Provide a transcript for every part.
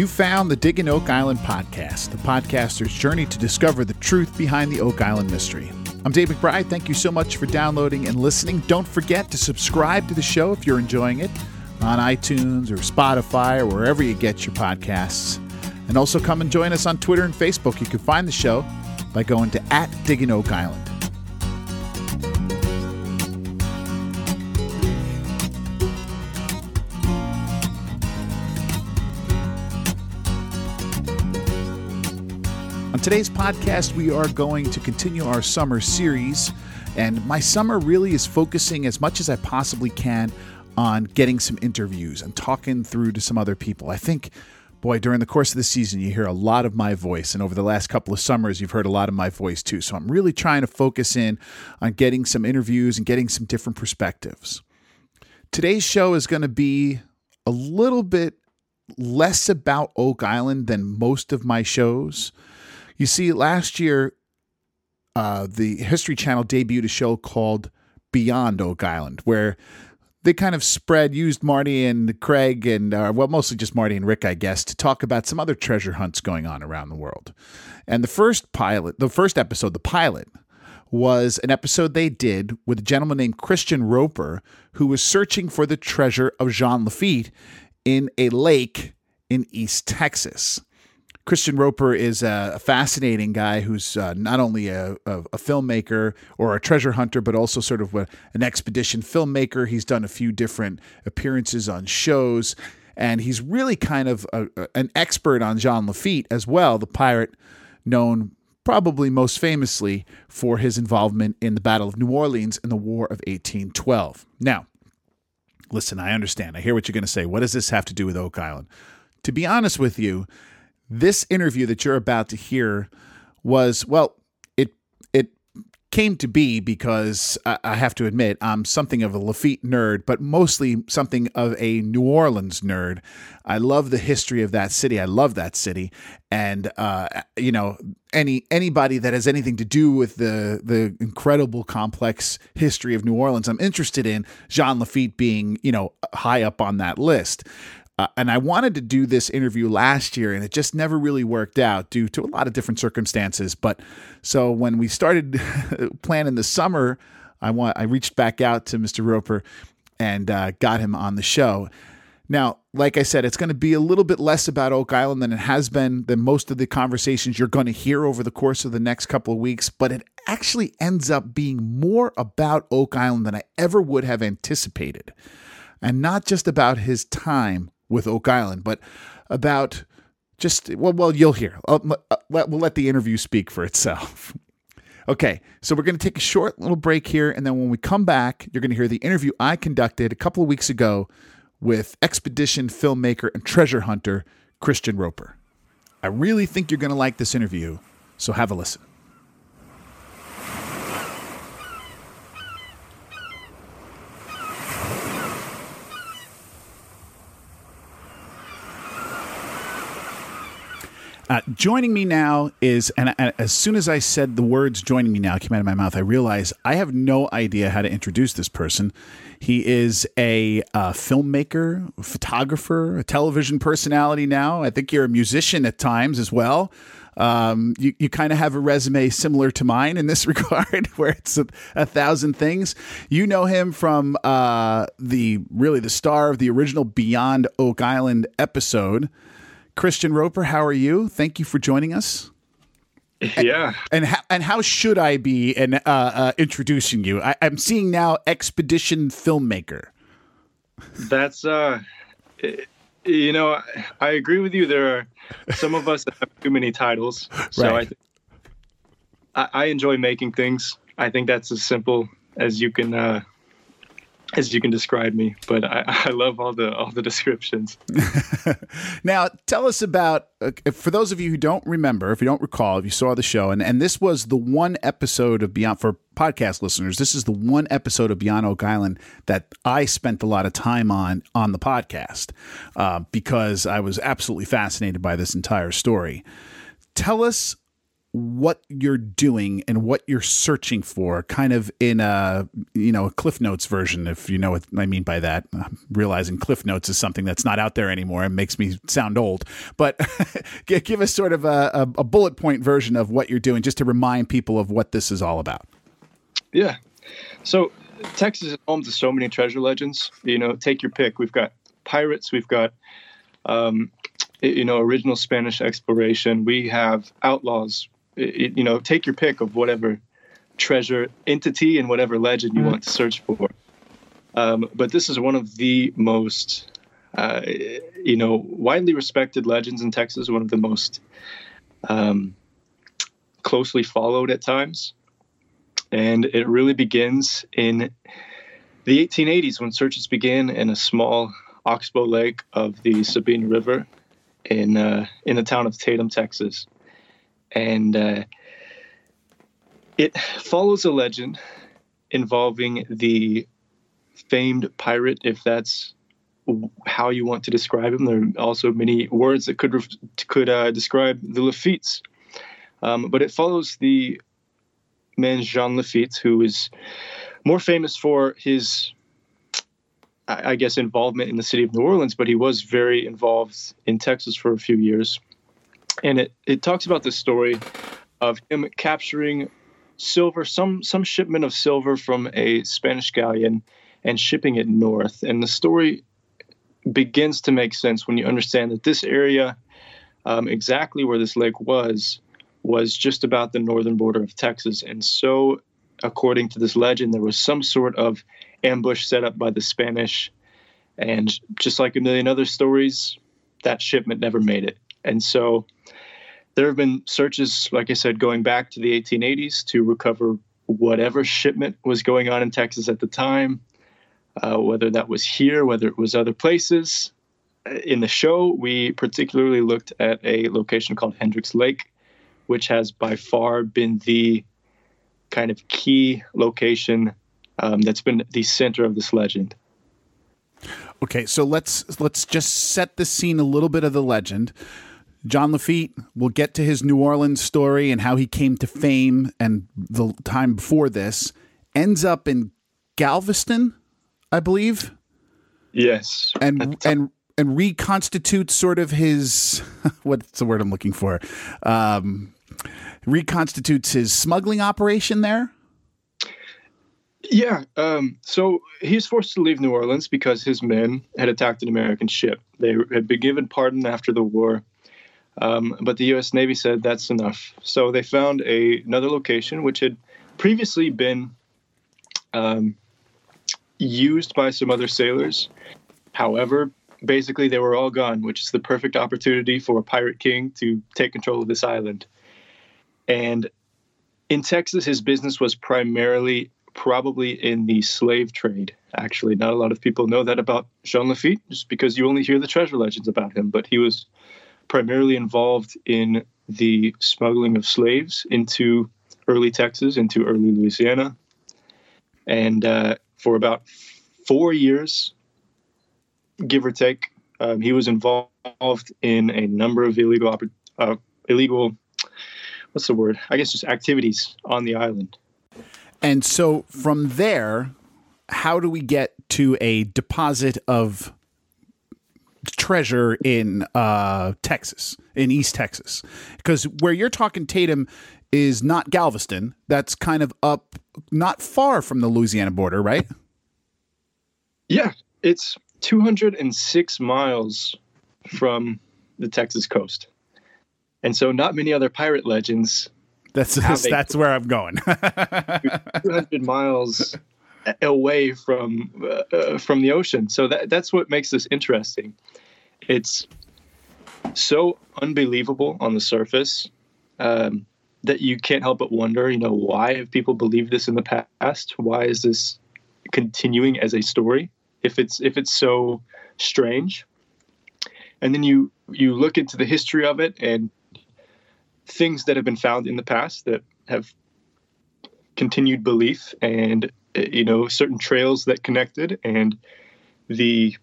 You found the Digging Oak Island podcast, the podcaster's journey to discover the truth behind the Oak Island mystery. I'm Dave McBride. Thank you so much for downloading and listening. Don't forget to subscribe to the show if you're enjoying it on iTunes or Spotify or wherever you get your podcasts. And also come and join us on Twitter and Facebook. You can find the show by going to at Digging Oak Island. On today's podcast, we are going to continue our summer series. And my summer really is focusing as much as I possibly can on getting some interviews and talking through to some other people. I think, boy, during the course of the season, you hear a lot of my voice. And over the last couple of summers, you've heard a lot of my voice too. So I'm really trying to focus in on getting some interviews and getting some different perspectives. Today's show is going to be a little bit less about Oak Island than most of my shows. You see, last year, uh, the History Channel debuted a show called Beyond Oak Island, where they kind of spread, used Marty and Craig, and uh, well, mostly just Marty and Rick, I guess, to talk about some other treasure hunts going on around the world. And the first pilot, the first episode, the pilot, was an episode they did with a gentleman named Christian Roper, who was searching for the treasure of Jean Lafitte in a lake in East Texas. Christian Roper is a fascinating guy who's uh, not only a, a, a, filmmaker or a treasure hunter, but also sort of a, an expedition filmmaker. He's done a few different appearances on shows, and he's really kind of an expert on Jean Lafitte as well, the pirate known probably most famously for his involvement in the Battle of New Orleans in the War of 1812. Now, listen, I understand. I hear what you're going to say. What does this have to do with Oak Island? To be honest with you, this interview that you're about to hear was well it it came to be because I, I have to admit I'm something of a Lafitte nerd, but mostly something of a New Orleans nerd. I love the history of that city. I love that city, and uh, you know any anybody that has anything to do with the the incredible complex history of New Orleans, I'm interested in. Jean Lafitte being you know high up on that list. Uh, and I wanted to do this interview last year, and it just never really worked out due to a lot of different circumstances. But so when we started planning the summer, I want I reached back out to Mr. Roper and uh, got him on the show. Now, like I said, it's going to be a little bit less about Oak Island than it has been than most of the conversations you're going to hear over the course of the next couple of weeks, but it actually ends up being more about Oak Island than I ever would have anticipated. And not just about his time with Oak Island, but about just well, well, you'll hear. Uh, we'll let the interview speak for itself. Okay, so we're going to take a short little break here, and then when we come back, you're going to hear the interview I conducted a couple of weeks ago with expedition filmmaker and treasure hunter Christian Roper. I really think you're going to like this interview, so have a listen. Uh, joining me now is, and, as soon as I said the words joining me now came out of my mouth, I realized I have no idea how to introduce this person. He is a uh, filmmaker, photographer, a television personality now. I think you're a musician at times as well. Um, you, you kind of have a resume similar to mine in this regard, where it's a, a thousand things. You know him from uh, the really the star of the original Beyond Oak Island episode. Christian Roper, how are you? Thank you for joining us. Yeah. And and, and how should I be in, uh, uh, introducing you? I, am seeing now expedition filmmaker. That's uh, you know, I agree with you. There are some of us that have too many titles, so right. I, th- I, I enjoy making things. I think that's as simple as you can uh, as you can describe me, but I, I love all the all the descriptions. now, tell us about uh, for those of you who don't remember, if you don't recall, if you saw the show, and and this was the one episode of Beyond for podcast listeners. This is the one episode of Beyond Oak Island that I spent a lot of time on on the podcast uh, because I was absolutely fascinated by this entire story. Tell us what you're doing and what you're searching for, kind of in a you know a Cliff Notes version, if you know what I mean by that. I'm realizing Cliff Notes is something that's not out there anymore and makes me sound old. But give us sort of a, a, a bullet point version of what you're doing, just to remind people of what this is all about. Yeah. So Texas is home to so many treasure legends. You know, take your pick. We've got pirates. We've got um, you know original Spanish exploration. We have outlaws it, you know, take your pick of whatever treasure entity and whatever legend you want to search for. Um, but this is one of the most, uh, you know, widely respected legends in Texas. One of the most um, closely followed at times, and it really begins in the 1880s when searches began in a small oxbow lake of the Sabine River in uh, in the town of Tatum, Texas and uh, it follows a legend involving the famed pirate, if that's how you want to describe him. There are also many words that could could uh, describe the Lafitte's, um, but it follows the man Jean Lafitte, who is more famous for his, I guess, involvement in the city of New Orleans, but he was very involved in Texas for a few years and it it talks about the story of him capturing silver, some some shipment of silver from a Spanish galleon, and shipping it north. And the story begins to make sense when you understand that this area, um, exactly where this lake was, was just about the northern border of Texas. And so, according to this legend, there was some sort of ambush set up by the Spanish. And just like a million other stories, that shipment never made it. And so there have been searches, like I said, going back to the 1880s to recover whatever shipment was going on in Texas at the time, uh, whether that was here, whether it was other places. In the show, we particularly looked at a location called Hendricks Lake, which has by far been the kind of key location um, that's been the center of this legend. Okay, so let's let's just set the scene a little bit of the legend. John Lafitte, we'll get to his New Orleans story and how he came to fame and the time before this, ends up in Galveston, I believe. Yes. And and and reconstitutes sort of his what's the word I'm looking for? Um, reconstitutes his smuggling operation there. Yeah. Um, so he's forced to leave New Orleans because his men had attacked an American ship. They had been given pardon after the war um, but the U.S. Navy said that's enough. So they found a, another location which had previously been um, used by some other sailors. However, basically they were all gone, which is the perfect opportunity for a pirate king to take control of this island. And in Texas, his business was primarily probably in the slave trade. Actually, not a lot of people know that about Jean Lafitte, just because you only hear the treasure legends about him. But he was primarily involved in the smuggling of slaves into early Texas, into early Louisiana. And uh, for about four years, give or take, um, he was involved in a number of illegal, uh, illegal, what's the word? I guess just activities on the island. And so from there, how do we get to a deposit of treasure in uh, Texas, in East Texas, because where you're talking Tatum is not Galveston. That's kind of up, not far from the Louisiana border, right? Yeah, it's 206 miles from the Texas coast, and so not many other pirate legends. That's that's where I'm going. 200 miles away from uh, uh, from the ocean. So that that's what makes this interesting. It's so unbelievable on the surface um, that you can't help but wonder. You know, why have people believed this in the past? Why is this continuing as a story? If it's if it's so strange, and then you you look into the history of it and things that have been found in the past that have continued belief and you know certain trails that connected and the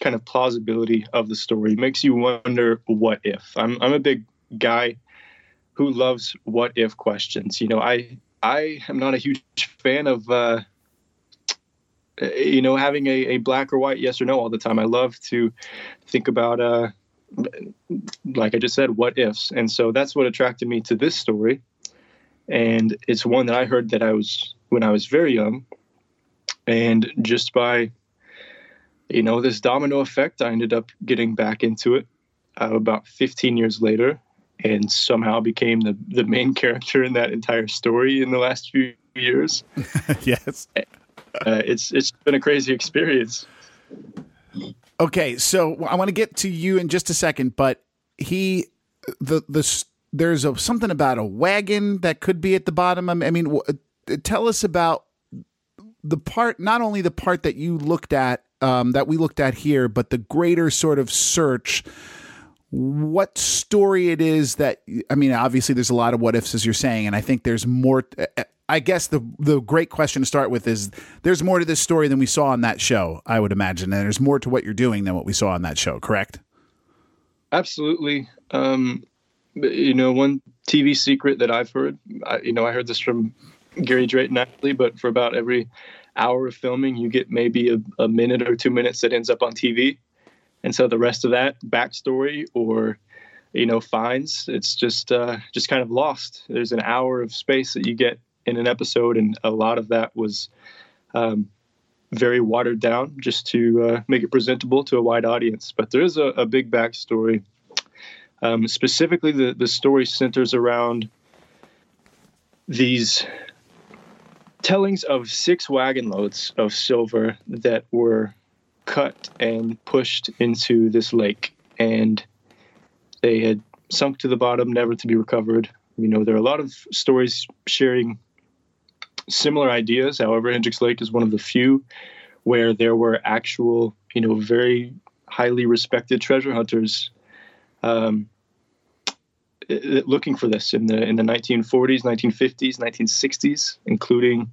kind of plausibility of the story makes you wonder what if i'm, I'm a big guy who loves what if questions. You know, I I am not a huge fan of uh, you know having a, a black or white yes or no all the time. I love to think about uh, like I just said, what ifs, and so that's what attracted me to this story. And it's one that I heard that I was when I was very young, and just by you know this domino effect, I ended up getting back into it uh, about 15 years later and somehow became the, the main character in that entire story in the last few years. yes. Uh, it's it's been a crazy experience. Okay, so I want to get to you in just a second, but he the the there's a something about a wagon that could be at the bottom. I mean, w- tell us about the part, not only the part that you looked at, um, that we looked at here, but the greater sort of search what story it is that I mean, obviously there's a lot of what ifs as you're saying, and I think there's more. I guess the the great question to start with is there's more to this story than we saw on that show. I would imagine, and there's more to what you're doing than what we saw on that show. Correct? Absolutely. Um, you know, one TV secret that I've heard. I, you know, I heard this from Gary Drayton actually, but for about every hour of filming, you get maybe a, a minute or two minutes that ends up on TV and so the rest of that backstory or you know finds it's just uh, just kind of lost. There's an hour of space that you get in an episode and a lot of that was um, very watered down just to uh, make it presentable to a wide audience. But there is a, a big backstory. Um, specifically the, the story centers around these tellings of six wagon loads of silver that were cut and pushed into this lake, and they had sunk to the bottom, never to be recovered. You know, there are a lot of stories sharing similar ideas. However, Hendricks Lake is one of the few where there were actual, you know, very highly respected treasure hunters um, looking for this in the in the 1940s, 1950s, 1960s, including,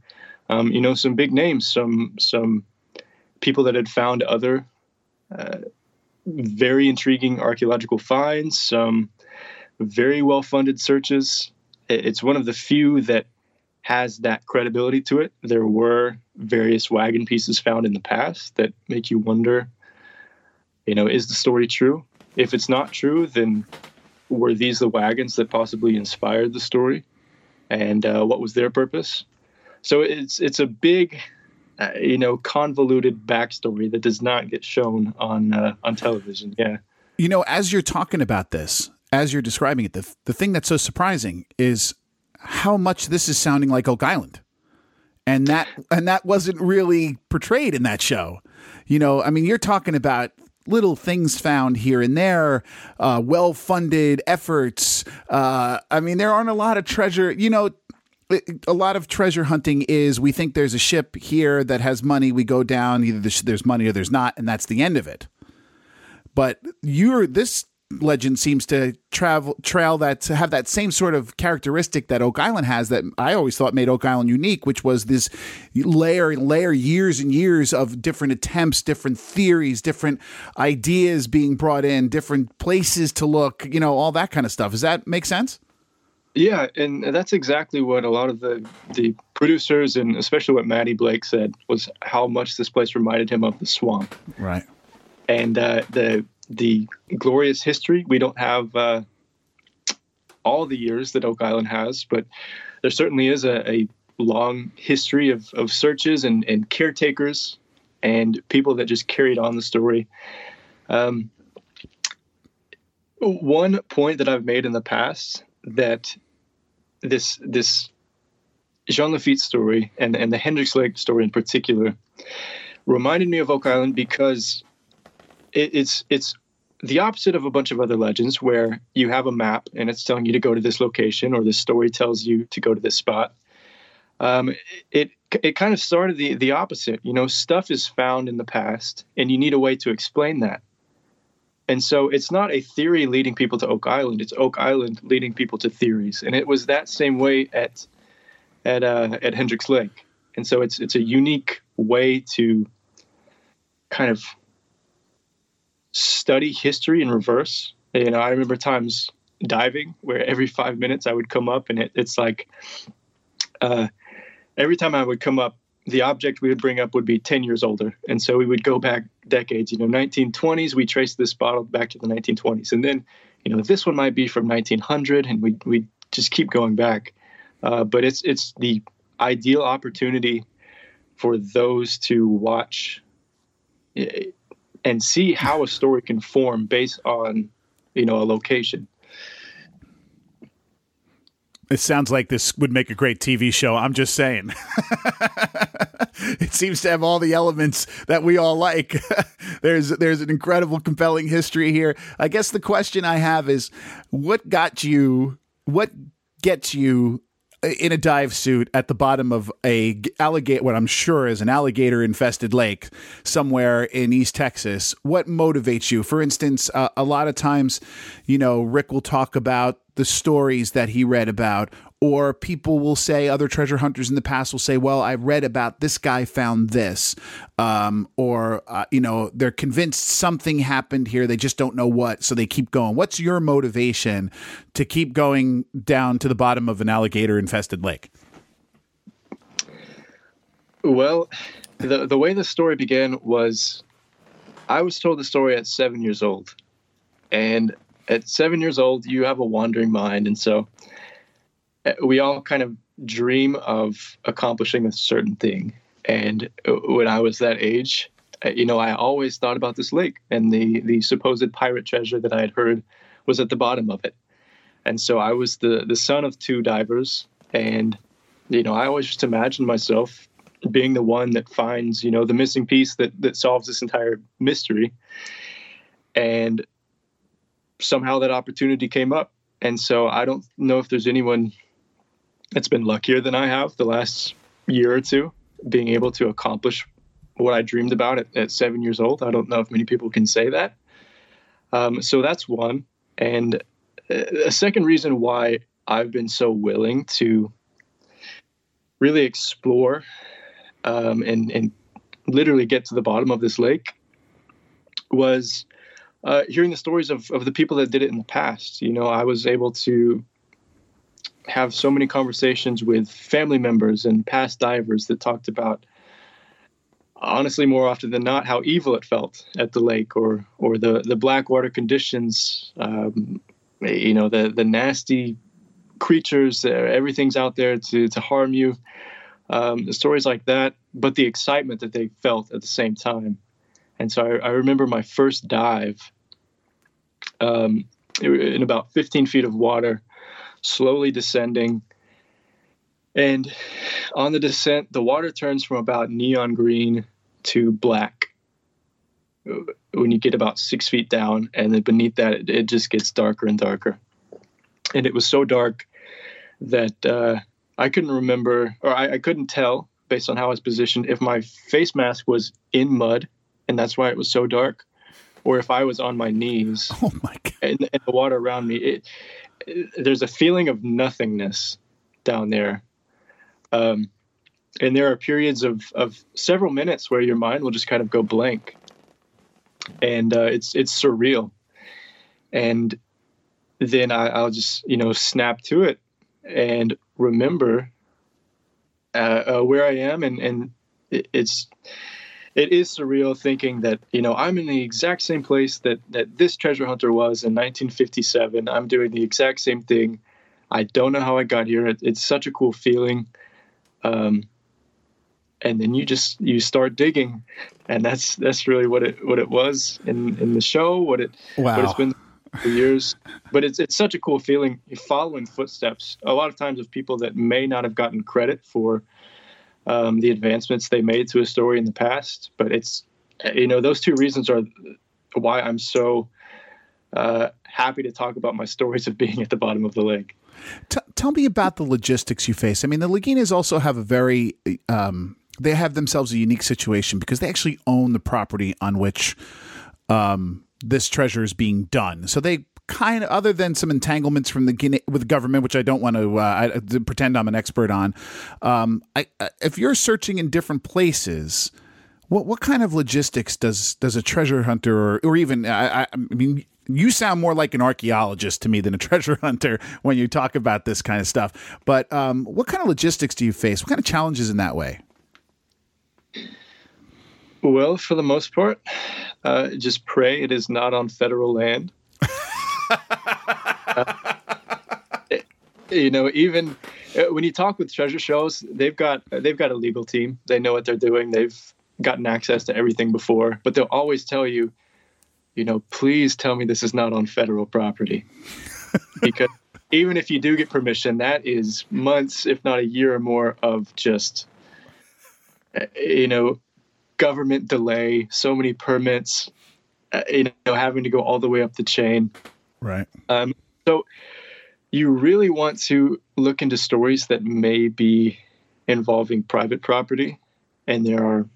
um, you know, some big names, some some people that had found other uh, very intriguing archaeological finds, some very well funded searches. It's one of the few that has that credibility to it. There were various wagon pieces found in the past that make you wonder, you know, is the story true? If it's not true, then were these the wagons that possibly inspired the story? And uh, what was their purpose? So it's it's a big uh, you know convoluted backstory that does not get shown on uh, on television. Yeah. You know, as you're talking about this, as you're describing it, the the thing that's so surprising is how much this is sounding like Oak Island, and that and that wasn't really portrayed in that show. You know, I mean, you're talking about little things found here and there, uh, well funded efforts. Uh, I mean, there aren't a lot of treasure. You know, a lot of treasure hunting is we think there's a ship here that has money. We go down, either there's money or there's not, and that's the end of it. But you're this legend seems to travel trail that to have that same sort of characteristic that Oak Island has that I always thought made Oak Island unique, which was this layer layer years and years of different attempts, different theories, different ideas being brought in, different places to look, you know, all that kind of stuff. Does that make sense? Yeah, and that's exactly what a lot of the the producers and especially what Matty Blake said was how much this place reminded him of the swamp. Right. And uh, the the glorious history we don't have uh, all the years that Oak Island has, but there certainly is a, a long history of, of searches and, and caretakers and people that just carried on the story. Um, one point that I've made in the past that this this Jean Lafitte story and and the Hendricks Lake story in particular reminded me of Oak Island because it, it's it's the opposite of a bunch of other legends where you have a map and it's telling you to go to this location or this story tells you to go to this spot. Um, it it kind of started the the opposite. You know, stuff is found in the past, and you need a way to explain that. And so it's not a theory leading people to Oak Island; it's Oak Island leading people to theories. And it was that same way at at uh, at Hendricks Lake. And so it's it's a unique way to kind of study history in reverse. You know, I remember times diving, where every five minutes I would come up, and it, it's like uh, every time I would come up, the object we would bring up would be 10 years older. And so we would go back decades, you know, 1920s, we trace this bottle back to the 1920s. And then, you know, this one might be from 1900 and we, we just keep going back. Uh, but it's, it's the ideal opportunity for those to watch eh, and see how a story can form based on, you know, a location. It sounds like this would make a great TV show. I'm just saying. it seems to have all the elements that we all like. there's there's an incredible compelling history here. I guess the question I have is what got you what gets you in a dive suit at the bottom of a alligator what I'm sure is an alligator infested lake somewhere in East Texas. What motivates you? For instance uh, a lot of times you know Rick will talk about the stories that he read about or people will say other treasure hunters in the past will say well i read about this guy found this. Um, or uh, you know they're convinced something happened here. They just don't know what. So they keep going. What's your motivation to keep going down to the bottom of an alligator infested lake? Well the, the way the story began was i was told the story at seven years old. And at seven years old, you have a wandering mind. And so we all kind of dream of accomplishing a certain thing. And when I was that age, uh, you know, I always thought about this lake and the, the supposed pirate treasure that I had heard was at the bottom of it. And so I was the, the son of two divers. And, you know, I always just imagined myself being the one that finds, you know, the missing piece that, that solves this entire mystery. And somehow that opportunity came up. And so I don't know if there's anyone that's been luckier than I have the last year or two being able to accomplish what I dreamed about at, at seven years old. I don't know if many people can say that. Um, so that's one. And a second reason why I've been so willing to really explore um, and, and literally get to the bottom of this lake was uh, hearing the stories of, of the people that did it in the past. You know, I was able to have so many conversations with family members and past divers that talked about honestly more often than not how evil it felt at the lake or or the the black water conditions um, you know the the nasty creatures uh, everything's out there to to harm you um, stories like that but the excitement that they felt at the same time. And so I, I remember my first dive um, in about 15 feet of water, slowly descending. And on the descent, the water turns from about neon green to black when you get about six feet down. And then beneath that, it, it just gets darker and darker. And it was so dark that uh, I couldn't remember, or I, I couldn't tell based on how I was positioned, if my face mask was in mud and that's why it was so dark, or if I was on my knees. Oh my god! And, and the water around me, it, there's a feeling of nothingness down there. Um, and there are periods of of several minutes where your mind will just kind of go blank, and uh, it's it's surreal. And then I, I'll just you know snap to it and remember uh, uh, where I am, and and it's it is surreal thinking that you know I'm in the exact same place that that this treasure hunter was in 1957. I'm doing the exact same thing. I don't know how I got here. It, it's such a cool feeling. Um, and then you just you start digging, and that's that's really what it what it was in in the show. What it wow. what it's been for years. But it's it's such a cool feeling you following footsteps. A lot of times of people that may not have gotten credit for um, the advancements they made to a story in the past. But it's, you know, those two reasons are why I'm so uh, happy to talk about my stories of being at the bottom of the lake. T- tell me about the logistics you face. I mean, the Laginas also have a very, um, they have themselves a unique situation because they actually own the property on which um, this treasure is being done. So they kind of other than some entanglements from the with the government, which I don't want to, uh, I, pretend I'm an expert on. Um, I, if you're searching in different places, what what kind of logistics does does a treasure hunter or or even I, I mean you sound more like an archaeologist to me than a treasure hunter when you talk about this kind of stuff. But um, what kind of logistics do you face? What kind of challenges in that way? Well, for the most part, uh, just pray it is not on federal land. Uh, you know, even uh, when you talk with treasure shows, they've got they've got a legal team. They know what they're doing. They've gotten access to everything before, but they'll always tell you, you know, please tell me this is not on federal property, because even if you do get permission, that is months, if not a year or more, of just uh, you know government delay, so many permits, uh, you know, having to go all the way up the chain. Right. Um, so you really want to look into stories that may be involving private property, and there are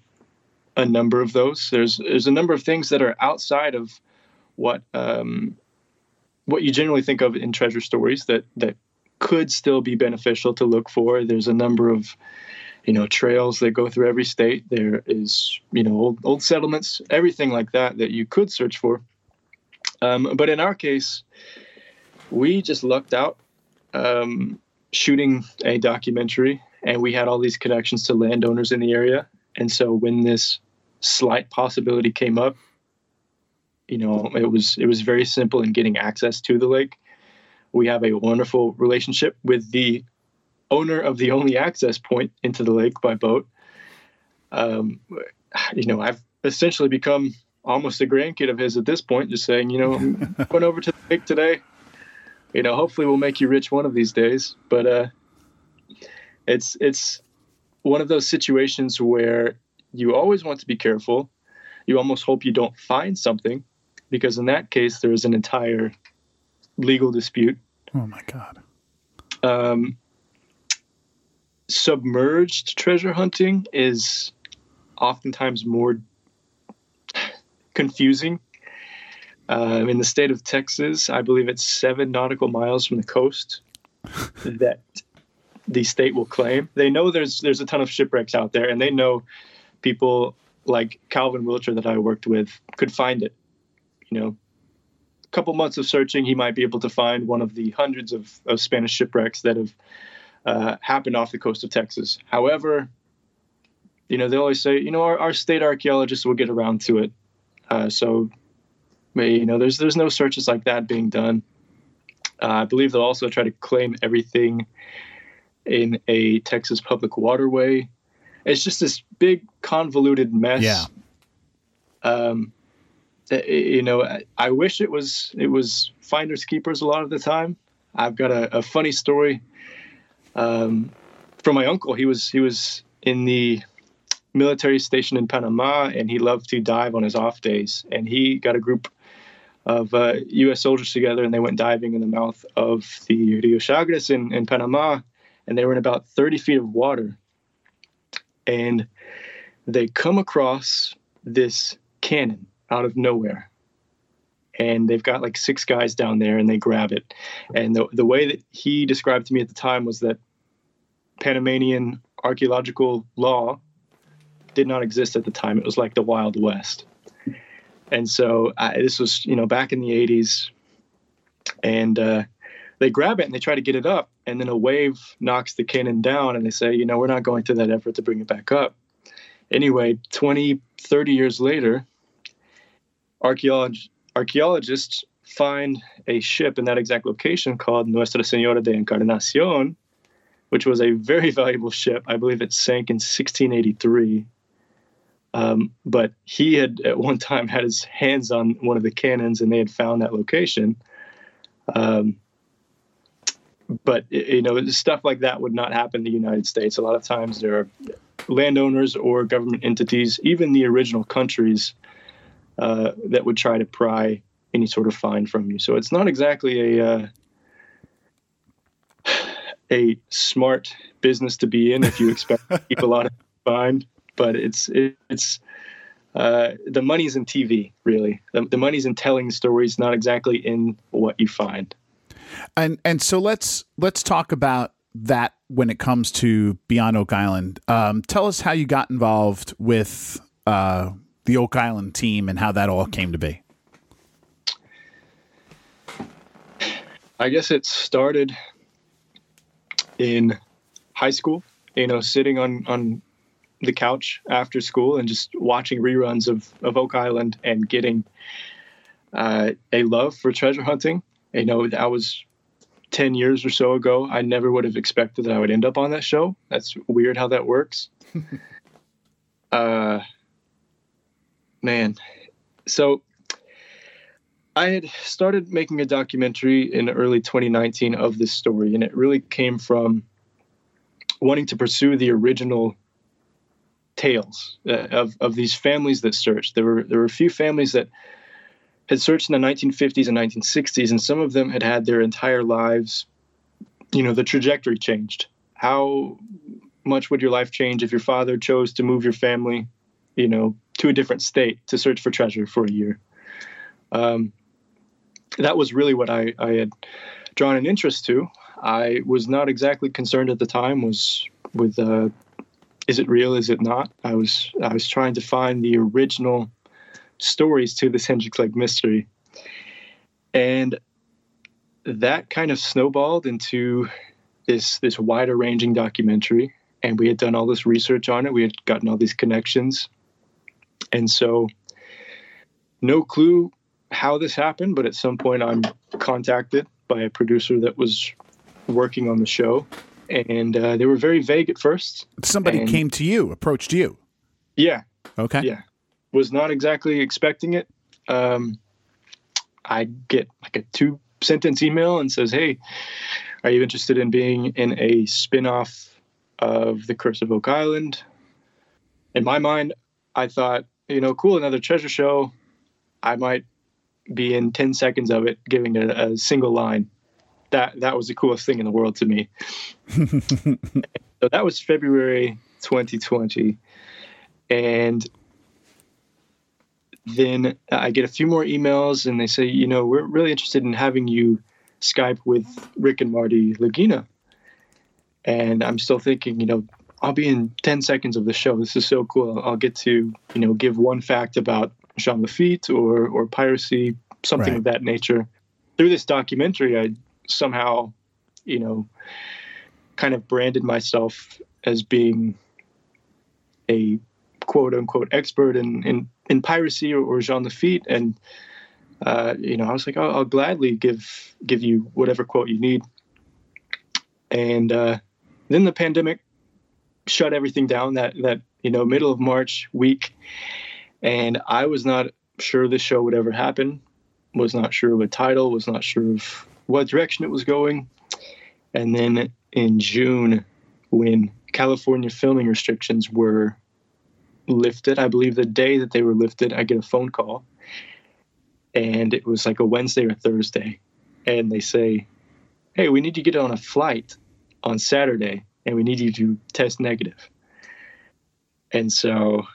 a number of those. There's there's a number of things that are outside of what um, what you generally think of in treasure stories that that could still be beneficial to look for. There's a number of you know trails that go through every state. There is you know old, old settlements, everything like that that you could search for. Um, but in our case, we just lucked out um, shooting a documentary, and we had all these connections to landowners in the area. And so when this slight possibility came up, you know, it was it was very simple in getting access to the lake. We have a wonderful relationship with the owner of the only access point into the lake by boat. Um, you know, I've essentially become almost a grandkid of his at this point, just saying, you know, I'm going over to the lake today you know, hopefully we'll make you rich one of these days. But uh, it's it's one of those situations where you always want to be careful. You almost hope you don't find something, because in that case there is an entire legal dispute. Oh my god. Um, submerged treasure hunting is oftentimes more confusing um, in the state of Texas, I believe it's seven nautical miles from the coast that the state will claim. They know there's there's a ton of shipwrecks out there, and they know people like Calvin Wilcher that I worked with could find it. You know, a couple months of searching, he might be able to find one of the hundreds of, of Spanish shipwrecks that have uh, happened off the coast of Texas. However, you know, they always say, you know, our, our state archaeologists will get around to it. Uh, so you know, there's there's no searches like that being done. Uh, I believe they'll also try to claim everything in a Texas public waterway. It's just this big convoluted mess. Yeah. Um, eh, you know, I, I wish it was it was finders keepers a lot of the time. I've got a, a funny story um, from my uncle. He was he was in the military station in Panama, and he loved to dive on his off days. And he got a group of uh, U.S. soldiers together, and they went diving in the mouth of the Rio Chagres in, in Panama, and they were in about 30 feet of water. And they come across this cannon out of nowhere. And they've got like six guys down there, and they grab it. And the, the way that he described to me at the time was that Panamanian archaeological law did not exist at the time. It was like the Wild West. And so I, this was, you know, back in the 80s. And uh, they grab it and they try to get it up. And then a wave knocks the cannon down and they say, you know, we're not going through that effort to bring it back up. Anyway, 20, 30 years later, archaeolog- archaeologists find a ship in that exact location called Nuestra Senora de Encarnacion, which was a very valuable ship. I believe it sank in 1683. Um, but he had at one time had his hands on one of the cannons and they had found that location. Um, but you know, stuff like that would not happen in the United States. A lot of times there are landowners or government entities, even the original countries, uh, that would try to pry any sort of fine from you. So it's not exactly a uh, a smart business to be in if you expect to keep a lot of fine but it's it's uh, the money's in TV, really. The, the money's in telling stories, not exactly in what you find. And and so let's let's talk about that when it comes to Beyond Oak Island. Um, tell us how you got involved with uh, the Oak Island team and how that all came to be. I guess it started in high school. You know, sitting on on the couch after school and just watching reruns of of Oak Island and getting uh, a love for treasure hunting. You know, that was 10 years or so ago. I never would have expected that I would end up on that show. That's weird how that works. uh, man. So I had started making a documentary in early 2019 of this story, and it really came from wanting to pursue the original tales uh, of, of these families that searched. There were there were a few families that had searched in the 1950s and 1960s, and some of them had had their entire lives, you know, the trajectory changed. How much would your life change if your father chose to move your family, you know, to a different state to search for treasure for a year? Um, that was really what I, I had drawn an interest to. I was not exactly concerned at the time was with uh, is it real, is it not? I was I was trying to find the original stories to this Hendricks Lake mystery. And that kind of snowballed into this this wider ranging documentary. And we had done all this research on it. We had gotten all these connections. And so no clue how this happened, but at some point I'm contacted by a producer that was working on the show. And uh, they were very vague at first. Somebody came to you, approached you. Yeah. Okay. Yeah was not exactly expecting it. Um, I get like a two sentence email and says, Hey, are you interested in being in a spin off of The Curse of Oak Island? In my mind, I thought, you know, cool, another treasure show. I might be in 10 seconds of it, giving a, a single line. That, that was the coolest thing in the world to me. so that was February 2020. And then I get a few more emails and they say, you know, we're really interested in having you Skype with Rick and Marty Lagina. And I'm still thinking, you know, I'll be in 10 seconds of the show. This is so cool. I'll get to, you know, give one fact about Jean Lafitte or, or piracy, something right. of that nature. Through this documentary, I somehow, you know, kind of branded myself as being a quote unquote expert in, in in piracy or, or Jean Lafitte, and uh, you know, I was like, I'll, I'll, gladly give give you whatever quote you need. And uh, then the pandemic shut everything down that that you know middle of March week, and I was not sure this show would ever happen. Was not sure of a title. Was not sure of what direction it was going. And then in June, when California filming restrictions were lifted. I believe the day that they were lifted, I get a phone call, and it was like a Wednesday or Thursday, and they say, "Hey, we need you to get on a flight on Saturday, and we need you to test negative." And so,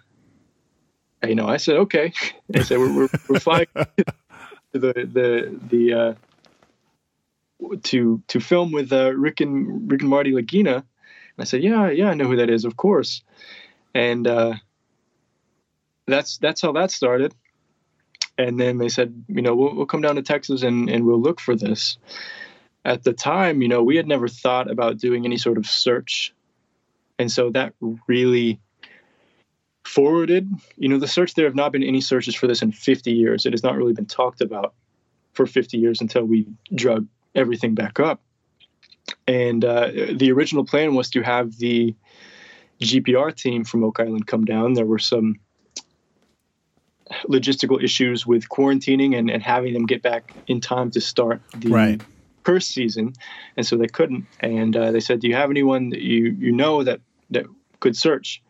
you know, I said, "Okay." They said, "We're we're, we're flying to the the the." Uh, to to film with uh, Rick and Rick and Marty Lagina, and I said, "Yeah, yeah, I know who that is, of course." And uh, that's that's how that started. And then they said, you know, we'll, we'll come down to Texas and, and we'll look for this. At the time, you know, we had never thought about doing any sort of search. And so that really forwarded, you know, the search, there have not been any searches for this in 50 years. It has not really been talked about for 50 years until we drug everything back up. And uh, the original plan was to have the GPR team from Oak Island come down. There were some logistical issues with quarantining and, and having them get back in time to start the right. first season, and so they couldn't. And uh, they said, "Do you have anyone that you you know that that could search?"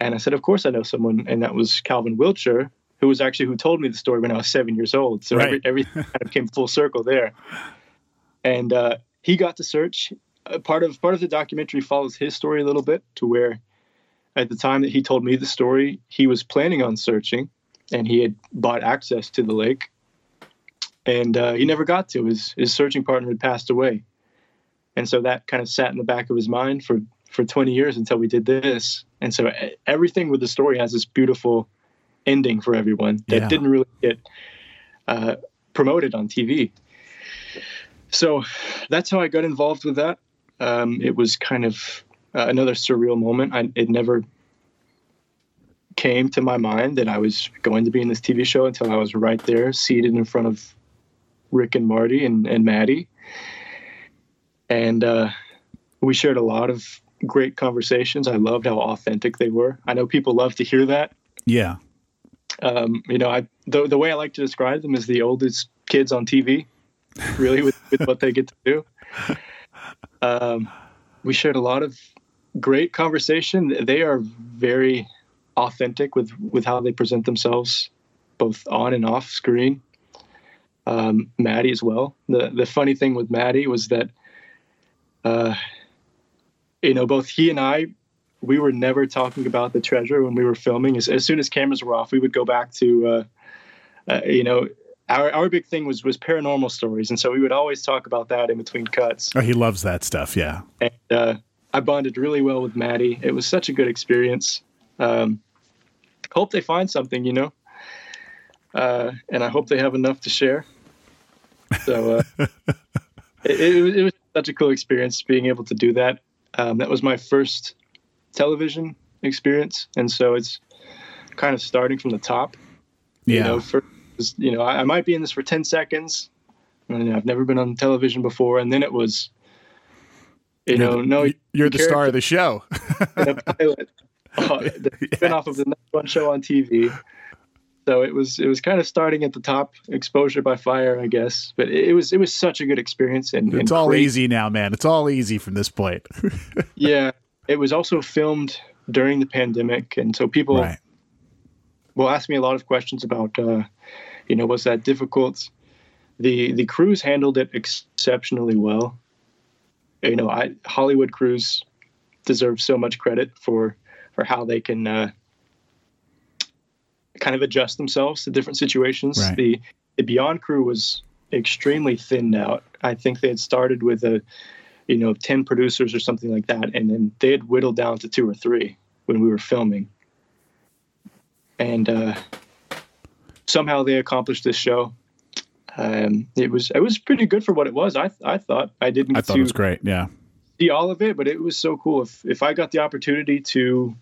And I said, "Of course I know someone," and that was Calvin Wiltshire, who was actually who told me the story when I was seven years old. So right. every, everything kind of came full circle there. And uh, he got to search. Uh, part of part of the documentary follows his story a little bit to where at the time that he told me the story, he was planning on searching, and he had bought access to the lake, and uh, he never got to. His his searching partner had passed away, and so that kind of sat in the back of his mind for for 20 years until we did this. And so everything with the story has this beautiful ending for everyone that yeah. didn't really get uh, promoted on TV. So that's how I got involved with that. Um, it was kind of uh, another surreal moment. I, it never came to my mind that I was going to be in this TV show until I was right there, seated in front of Rick and Marty and, and Matty. And uh, we shared a lot of great conversations. I loved how authentic they were. I know people love to hear that. Yeah. Um, you know, I the, the way I like to describe them is the oldest kids on TV, really, with, with what they get to do. Um, we shared a lot of great conversation. They are very authentic with with how they present themselves, both on and off screen. Um, Matty as well. The the funny thing with Matty was that, uh, you know, both he and I, we were never talking about the treasure when we were filming. As, as soon as cameras were off, we would go back to, uh, uh, you know, our our big thing was was paranormal stories, and so we would always talk about that in between cuts. Oh, he loves that stuff. Yeah. And uh, I bonded really well with Matty. It was such a good experience. Um, hope they find something, you know, uh, and I hope they have enough to share. So uh, it, it, it, was such a cool experience being able to do that. Um, that was my first television experience, and so it's kind of starting from the top. Yeah. You know, for, you know, I, I might be in this for ten seconds. And I've never been on television before, and then it was, you you're know, the, no, you're the star of the show. Uh, the pilot, the yeah. spinoff of the number one show on TV. So it was it was kind of starting at the top, exposure by fire, I guess. But it, was it was such a good experience, and it's and all great. easy now, man. It's all easy from this point. yeah, it was also filmed during the pandemic, and so people right. Will ask me a lot of questions about, uh, you know, was that difficult? The the crews handled it exceptionally well. You know, I Hollywood crews deserve so much credit for for how they can. Uh, kind of adjust themselves to different situations. Right. The the Beyond crew was extremely thinned out. I think they had started with a you know 10 producers or something like that and then they had whittled down to two or three when we were filming and uh, somehow they accomplished this show. Um, it was it was pretty good for what it was. I i thought i didn't i thought it was great yeah. see all of it but it was so cool. If if i got the opportunity to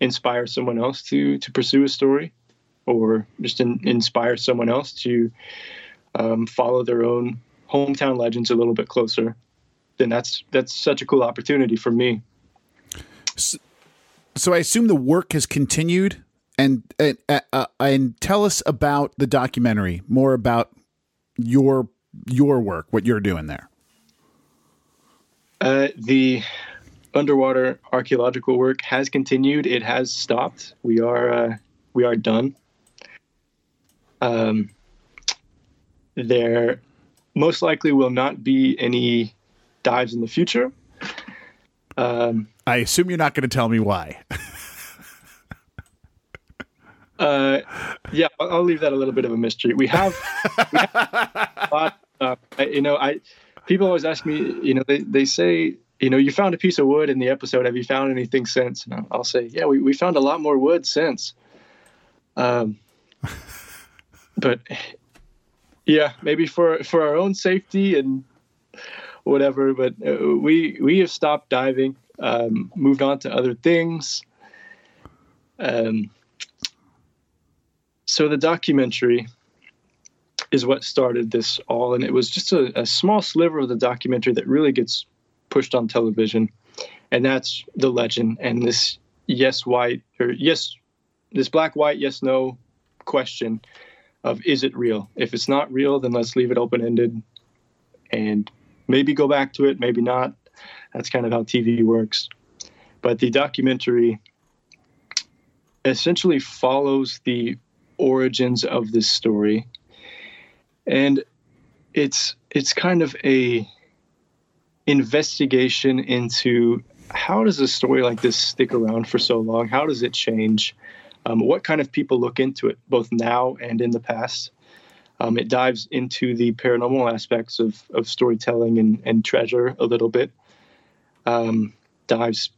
inspire someone else to to pursue a story or just in, inspire someone else to um, follow their own hometown legends a little bit closer then that's that's such a cool opportunity for me. So, so i assume the work has continued and and, uh, uh, and tell us about the documentary more about your your work what you're doing there uh, the underwater archaeological work has continued. It has stopped. We are uh, we are done. Um, there most likely will not be any dives in the future. Um, I assume you're not going to tell me why. uh, yeah, I'll, leave that a little bit of a mystery. We have, we have lot, uh, you know, I people always ask me, you know, they, they say you know, you found a piece of wood in the episode. Have you found anything since? And I'll say, yeah, we, we found a lot more wood since. Um, but yeah, maybe for, for our own safety and whatever, but uh, we, we have stopped diving, um, moved on to other things. Um, so the documentary is what started this all. And it was just a, a small sliver of the documentary that really gets pushed on television, and that's the legend and this yes white or yes this black white yes no question of is it real? If it's not real, then let's leave it open ended and maybe go back to it, maybe not. That's kind of how TV works. But the documentary essentially follows the origins of this story. And it's it's kind of a investigation into how does a story like this stick around for so long? How does it change? Um, what kind of people look into it, both now and in the past? Um, it dives into the paranormal aspects of, of storytelling and, and treasure a little bit. Um, dives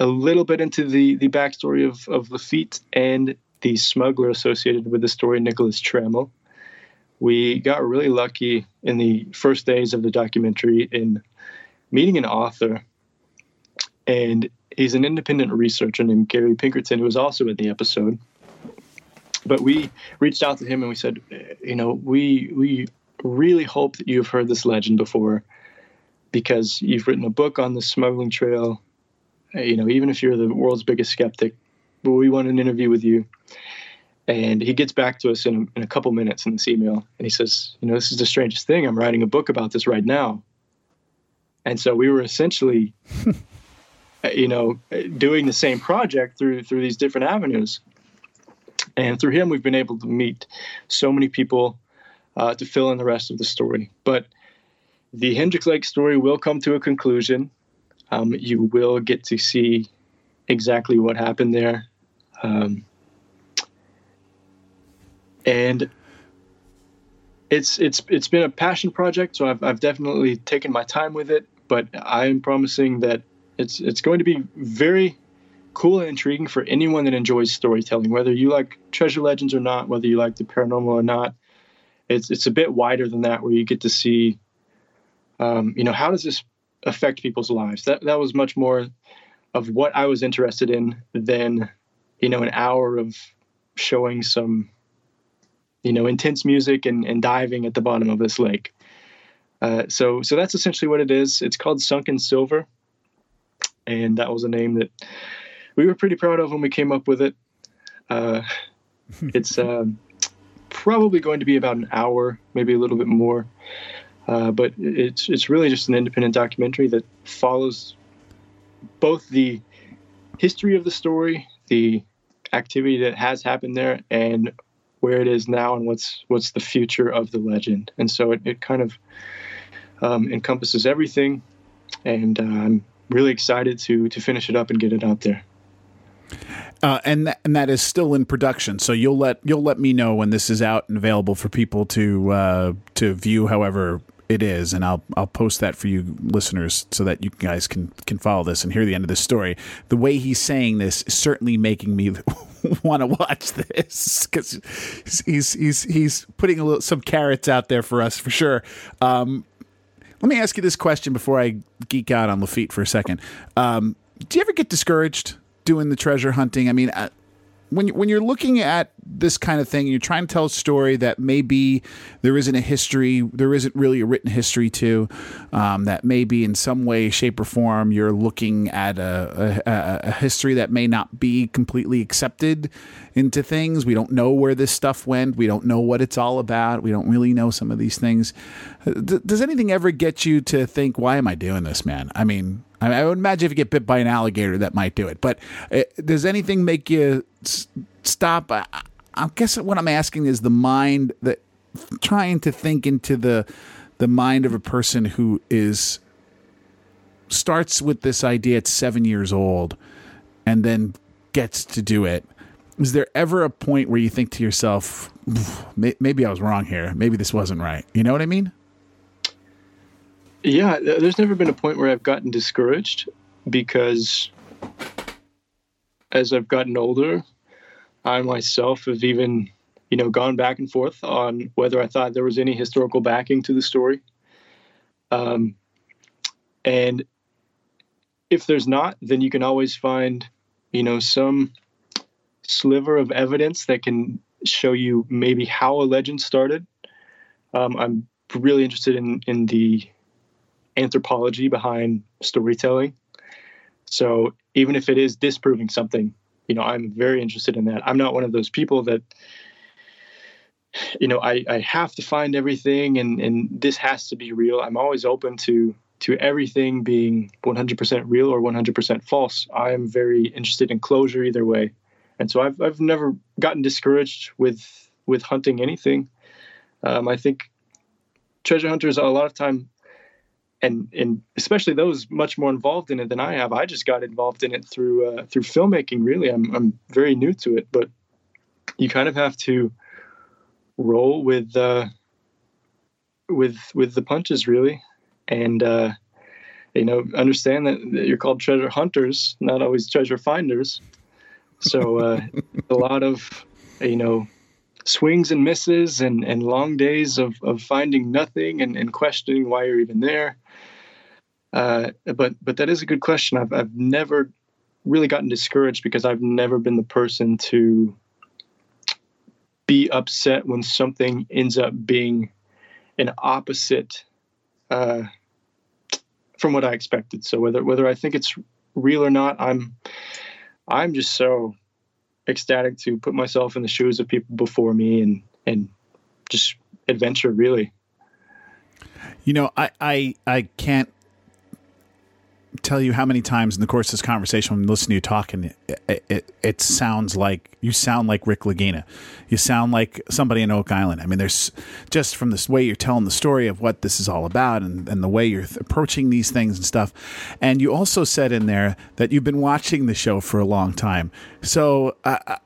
a little bit into the, the backstory of, of Lafitte and the smuggler associated with the story, Nicholas Trammell. we got really lucky in the first days of the documentary in meeting an author, and he's an independent researcher named Gary Pinkerton, who was also in the episode. But we reached out to him and we said, eh, you know, we we really hope that you've heard this legend before, because you've written a book on the smuggling trail. Eh, you know, even if you're the world's biggest skeptic, but we want an interview with you. And he gets back to us in a, in a couple minutes in this email, and he says, you know, this is the strangest thing. I'm writing a book about this right now. And so we were essentially you know, doing the same project through through these different avenues. And through him, we've been able to meet so many people uh, to fill in the rest of the story. But the Hendricks Lake story will come to a conclusion. Um, you will get to see exactly what happened there. Um, and it's it's it's been a passion project, so I've I've definitely taken my time with it. But I am promising that it's it's going to be very cool and intriguing for anyone that enjoys storytelling, whether you like treasure legends or not, whether you like the paranormal or not. It's it's a bit wider than that, where you get to see, um, you know, how does this affect people's lives? That that was much more of what I was interested in than, you know, an hour of showing some, you know, intense music and, and diving at the bottom of this lake. Uh, so so that's essentially what it is. It's called Sunken Silver and that was a name that we were pretty proud of when we came up with it. Uh, it's um, probably going to be about an hour, maybe a little bit more, uh, but it's it's really just an independent documentary that follows both the history of the story, the activity that has happened there, and where it is now, and what's what's the future of the legend. And so it, it kind of um, encompasses everything, and uh, I'm really excited to to finish it up and get it out there. Uh, and th- and that is still in production. So you'll let you'll let me know when this is out and available for people to uh, to view. However it is, and I'll I'll post that for you listeners so that you guys can can follow this and hear the end of this story. The way he's saying this is certainly making me want to watch this because he's he's he's putting a little some carrots out there for us for sure. Um, let me ask you this question before I geek out on Lafitte for a second. Um, do you ever get discouraged doing the treasure hunting? I mean, uh, when when you're looking at this kind of thing, and you're trying to tell a story that maybe there isn't a history, there isn't really a written history to, um, that maybe in some way, shape, or form, you're looking at a, a, a, history that may not be completely accepted into things. We don't know where this stuff went. We don't know what it's all about. We don't really know some of these things. Does anything ever get you to think, why am I doing this, man? I mean, I, would imagine if you get bit by an alligator, that might do it. But uh, does anything make you s- stop? I, I guess what I'm asking is the mind that trying to think into the the mind of a person who is starts with this idea at seven years old and then gets to do it. Is there ever a point where you think to yourself, maybe I was wrong here. Maybe this wasn't right. You know what I mean? Yeah, there's never been a point where I've gotten discouraged because as I've gotten older, I myself have even, you know, gone back and forth on whether I thought there was any historical backing to the story. Um, and if there's not, then you can always find, you know, some sliver of evidence that can show you maybe how a legend started. Um, I'm really interested in in the anthropology behind storytelling. So even if it is disproving something, you know, I'm very interested in that. I'm not one of those people that, you know, I, I have to find everything and, and this has to be real. I'm always open to to everything being 100% real or 100% false. I'm very interested in closure either way. And so I've, I've never gotten discouraged with with hunting anything. Um, I think treasure hunters a lot of time and and especially those much more involved in it than I have. I just got involved in it through uh, through filmmaking. Really, I'm I'm very new to it, but you kind of have to roll with uh, with with the punches, really, and uh, you know understand that, that you're called treasure hunters, not always treasure finders. So uh, a lot of you know swings and misses and, and long days of, of finding nothing and, and questioning why you're even there. Uh, but but that is a good question. I've I've never really gotten discouraged because I've never been the person to be upset when something ends up being an opposite uh, from what I expected. So whether whether I think it's real or not, I'm I'm just so ecstatic to put myself in the shoes of people before me and and just adventure really. You know, I I I can't tell you how many times in the course of this conversation when I listen to you talking, it, it, it, sounds like you sound like Rick Lagina. You sound like somebody in Oak Island. I mean, there's just from this way you're telling the story of what this is all about and, and the way you're approaching these things and stuff. And you also said in there that you've been watching the show for a long time. So I,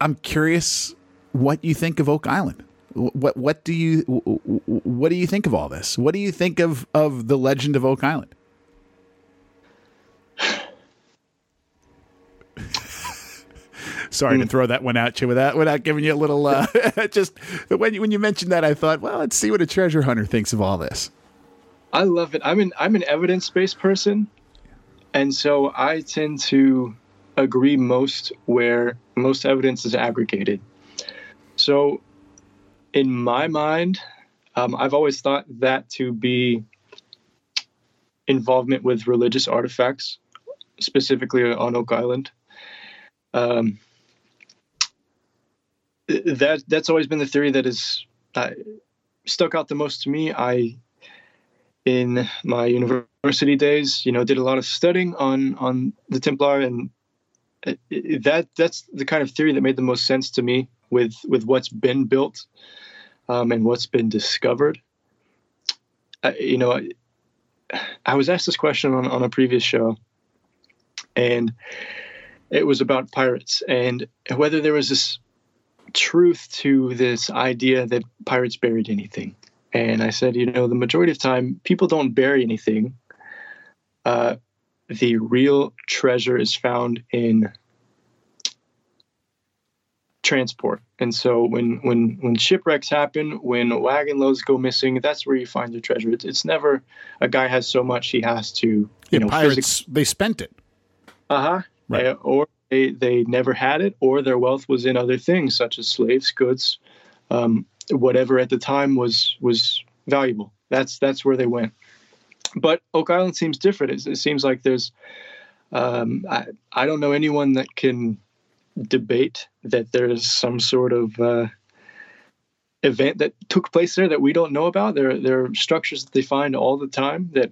I'm curious what you think of Oak Island. What what do you what do you think of all this? What do you think of of the legend of Oak Island? Sorry to hmm. throw that one at you without without giving you a little. Uh, just when you, when you mentioned that, I thought, well, let's see what a treasure hunter thinks of all this. I love it. I'm an I'm an evidence based person, and so I tend to agree most where most evidence is aggregated. So, in my mind, um, I've always thought that to be involvement with religious artifacts, specifically on Oak Island. Um, that that's always been the theory that has uh, stuck out the most to me. I, in my university days, you know, did a lot of studying on on the Templar, and that that's the kind of theory that made the most sense to me with with what's been built um, and what's been discovered. Uh, you know, I was asked this question on, on a previous show, and it was about pirates and whether there was this truth to this idea that pirates buried anything. And I said, you know, the majority of time, people don't bury anything. Uh, the real treasure is found in transport. And so when when when shipwrecks happen, when wagon loads go missing, that's where you find the treasure. It's, it's never a guy has so much he has to you yeah, know pirates they spent it. Uh huh. Right. Uh, or they they never had it, or their wealth was in other things such as slaves, goods, um, whatever at the time was was valuable. That's that's where they went. But Oak Island seems different. It, it seems like there's um, I, I don't know anyone that can debate that there's some sort of uh, event that took place there that we don't know about. There, there are structures that they find all the time that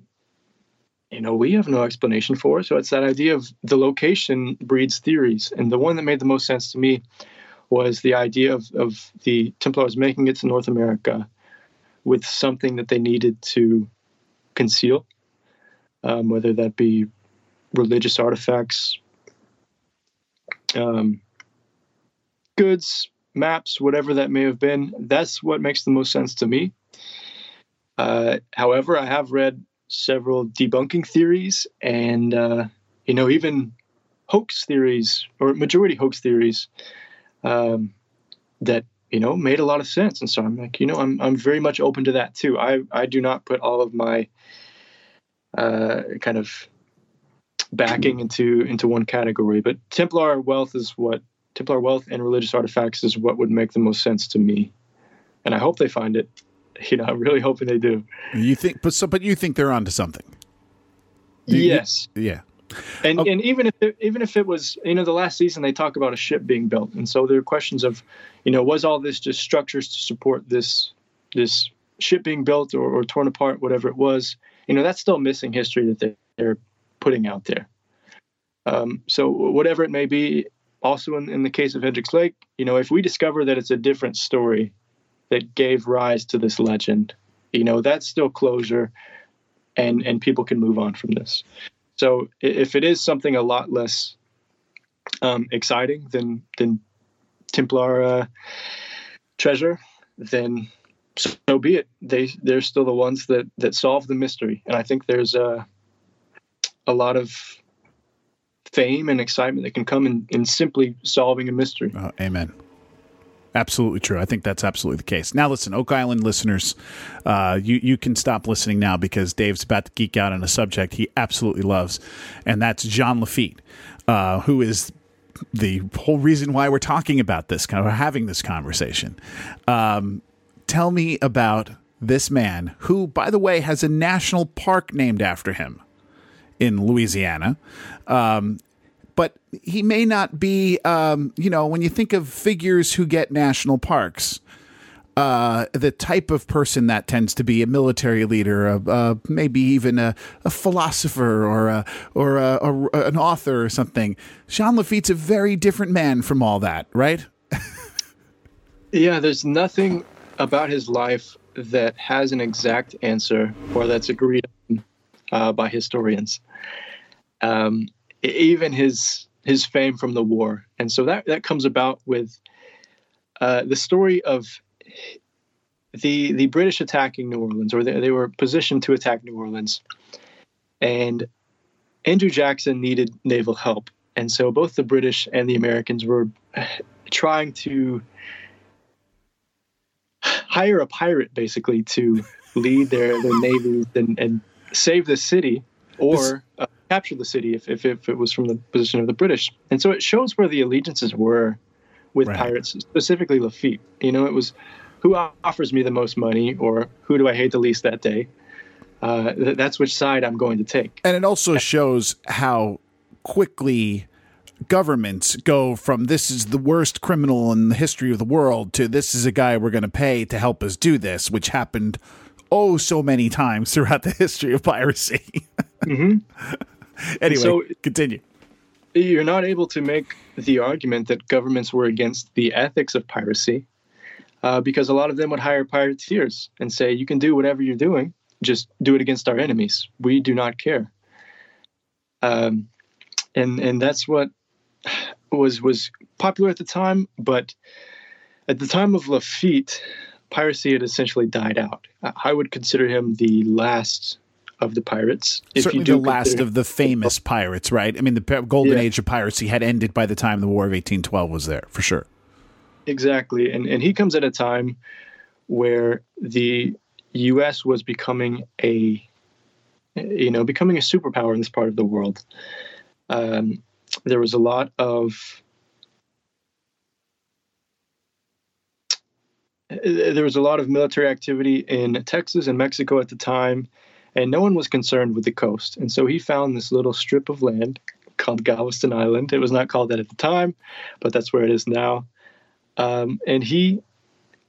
you know we have no explanation for. So it's that idea of the location breeds theories, and the one that made the most sense to me was the idea of, of the Templars making it to North America with something that they needed to conceal, um, whether that be religious artifacts, um, goods, maps, whatever that may have been. That's what makes the most sense to me. Uh, however, I have read several debunking theories and, uh, you know, even hoax theories or majority hoax theories um, that you know made a lot of sense and so i'm like you know i'm, I'm very much open to that too i i do not put all of my uh, kind of backing into into one category. But Templar wealth is what Templar wealth and religious artifacts is what would make the most sense to me, and I hope they find it. You know, I'm really hoping they do. You think, but so, but you think they're onto something. You, yes. You, yeah. And oh. and even if it, even if it was you know the last season they talk about a ship being built and so there are questions of you know was all this just structures to support this this ship being built or, or torn apart whatever it was you know that's still missing history that they, they're putting out there. Um, so whatever it may be, also in, in the case of Hendricks Lake, you know, if we discover that it's a different story that gave rise to this legend, you know, that's still closure, and and people can move on from this. So if it is something a lot less um, exciting than than Templar uh, treasure, then so be it. They they're still the ones that that solve the mystery, and I think there's a a lot of fame and excitement that can come in, in simply solving a mystery. Oh, amen. Absolutely true. I think that's absolutely the case. Now, listen, Oak Island listeners, uh, you you can stop listening now because Dave's about to geek out on a subject he absolutely loves, and that's John Lafitte, uh, who is the whole reason why we're talking about this, kind of having this conversation. Um, tell me about this man, who, by the way, has a national park named after him in Louisiana. Um, but he may not be, um, you know, when you think of figures who get national parks, uh, the type of person that tends to be a military leader, a, maybe even a, a, philosopher or a, or an author or something. Jean Lafitte's a very different man from all that, right? yeah, there's nothing about his life that has an exact answer or that's agreed on uh, by historians. Um, even his his fame from the war, and so that that comes about with uh, the story of the the British attacking New Orleans, or they, they were positioned to attack New Orleans, and Andrew Jackson needed naval help, and so both the British and the Americans were trying to hire a pirate basically to lead their their navies and, and save the city, or uh, capture the city if, if, if, it was from the position of the British. And so it shows where the allegiances were with right. pirates, specifically Lafitte. You know, it was who offers me the most money or who do I hate the least that day. Uh, th- that's which side I'm going to take. And it also shows how quickly governments go from this is the worst criminal in the history of the world to this is a guy we're going to pay to help us do this, which happened oh so many times throughout the history of piracy. mm-hmm. anyway, so continue. You're not able to make the argument that governments were against the ethics of piracy uh, because a lot of them would hire pirateers and say, you can do whatever you're doing, just do it against our enemies. We do not care. Um, and and that's what was was popular at the time, but at the time of Lafitte, piracy had essentially died out. I would consider him the last of the pirates. Certainly the last of the famous pirates, right? I mean, the golden yeah. age of piracy had ended by the time the War of 1812 was there, for sure. Exactly. And, and he comes at a time where the U.S. was becoming a, you know, becoming a superpower in this part of the world. Um, there was a lot of there was a lot of military activity in Texas and Mexico at the time, and no one was concerned with the coast. And so he found this little strip of land called Galveston Island. It was not called that at the time, but that's where it is now. Um, and he,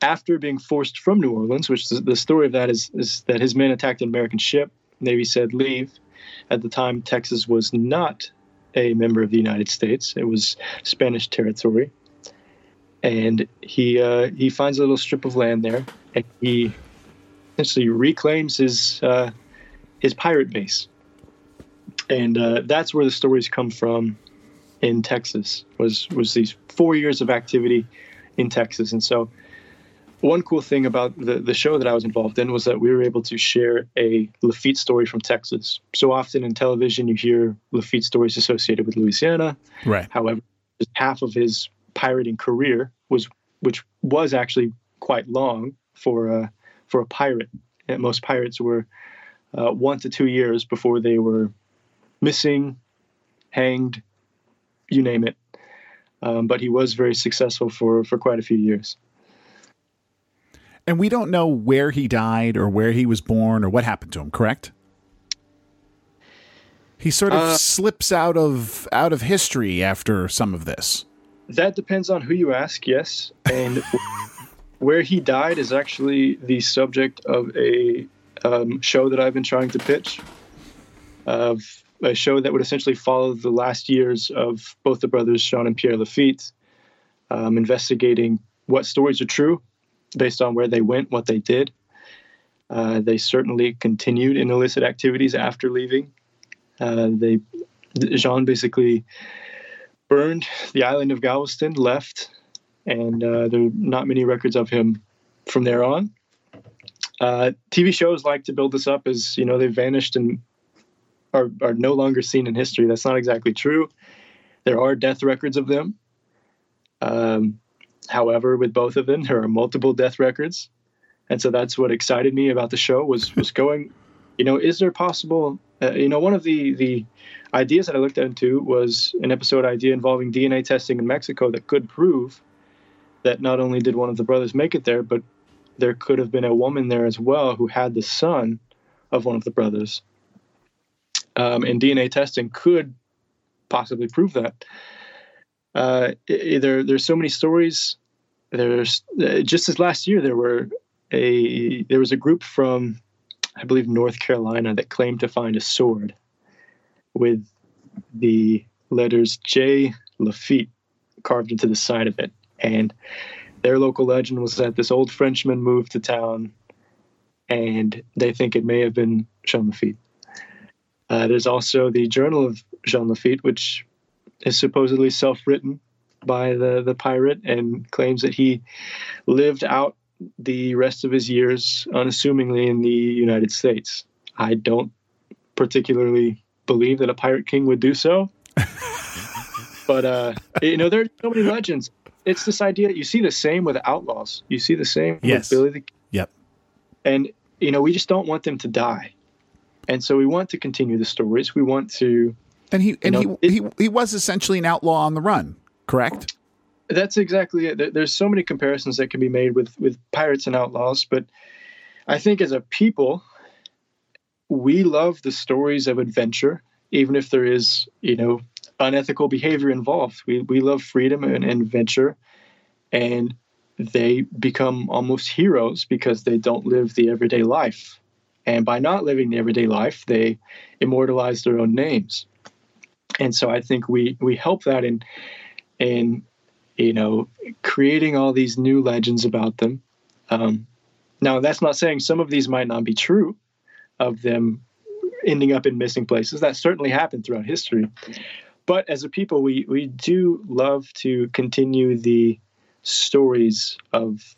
after being forced from New Orleans, which the story of that is, is that his men attacked an American ship. Navy said leave. At the time, Texas was not a member of the United States. It was Spanish territory. And he uh, he finds a little strip of land there, and he essentially reclaims his uh, his pirate base. And uh, that's where the stories come from in Texas. Was was these four years of activity in Texas, and so one cool thing about the, the show that I was involved in was that we were able to share a Lafitte story from Texas. So often in television, you hear Lafitte stories associated with Louisiana. Right. However, half of his pirating career was, which was actually quite long for a, for a pirate. And most pirates were uh, one to two years before they were missing, hanged, you name it. Um, but he was very successful for, for quite a few years. And we don't know where he died or where he was born or what happened to him, correct? He sort of uh, slips out of out of history after some of this. That depends on who you ask, yes. And where he died is actually the subject of a um, show that I've been trying to pitch. Of a show that would essentially follow the last years of both the brothers Jean and Pierre Lafitte, um, investigating what stories are true based on where they went, what they did. Uh, they certainly continued in illicit activities after leaving. Uh, they Jean basically burned the island of Galveston, left, and uh, there are not many records of him from there on. Uh, TV shows like to build this up as you know they've vanished and are are no longer seen in history. That's not exactly true. There are death records of them. Um, However, with both of them, there are multiple death records, and so that's what excited me about the show was was going. You know, is there possible? Uh, you know, one of the the ideas that I looked into was an episode idea involving DNA testing in Mexico that could prove that not only did one of the brothers make it there, but there could have been a woman there as well who had the son of one of the brothers. Um, and DNA testing could possibly prove that. Uh, there, there's so many stories. There's uh, just as last year there were a there was a group from I believe North Carolina that claimed to find a sword with the letters J Lafitte carved into the side of it, and their local legend was that this old Frenchman moved to town, and they think it may have been Jean Lafitte. Uh, there's also the Journal of Jean Lafitte, which is supposedly self-written by the the pirate and claims that he lived out the rest of his years unassumingly in the United States. I don't particularly believe that a pirate king would do so. but uh, you know, there are so many legends. It's this idea you see the same with outlaws. You see the same yes. with Billy the Yep. And you know, we just don't want them to die. And so we want to continue the stories. We want to And he and know, he, it, he he was essentially an outlaw on the run, correct? That's exactly it. There's so many comparisons that can be made with with pirates and outlaws, but I think as a people, we love the stories of adventure, even if there is, you know, unethical behavior involved. We we love freedom and, adventure, and they become almost heroes because they don't live the everyday life. And by not living the everyday life, they immortalize their own names. And so I think we we help that in in you know creating all these new legends about them. Um, now that's not saying some of these might not be true of them ending up in missing places. That certainly happened throughout history. But as a people, we, we do love to continue the stories of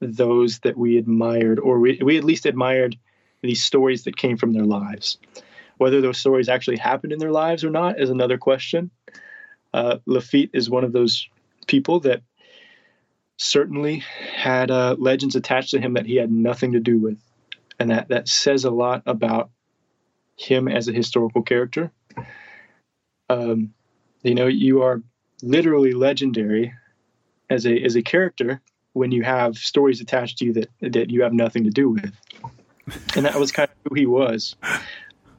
those that we admired, or we, we at least admired these stories that came from their lives. Whether those stories actually happened in their lives or not is another question. Uh, Lafitte is one of those people that certainly had uh, legends attached to him that he had nothing to do with and that that says a lot about him as a historical character. Um, you know, you are literally legendary as a as a character when you have stories attached to you that that you have nothing to do with, and that was kind of who he was.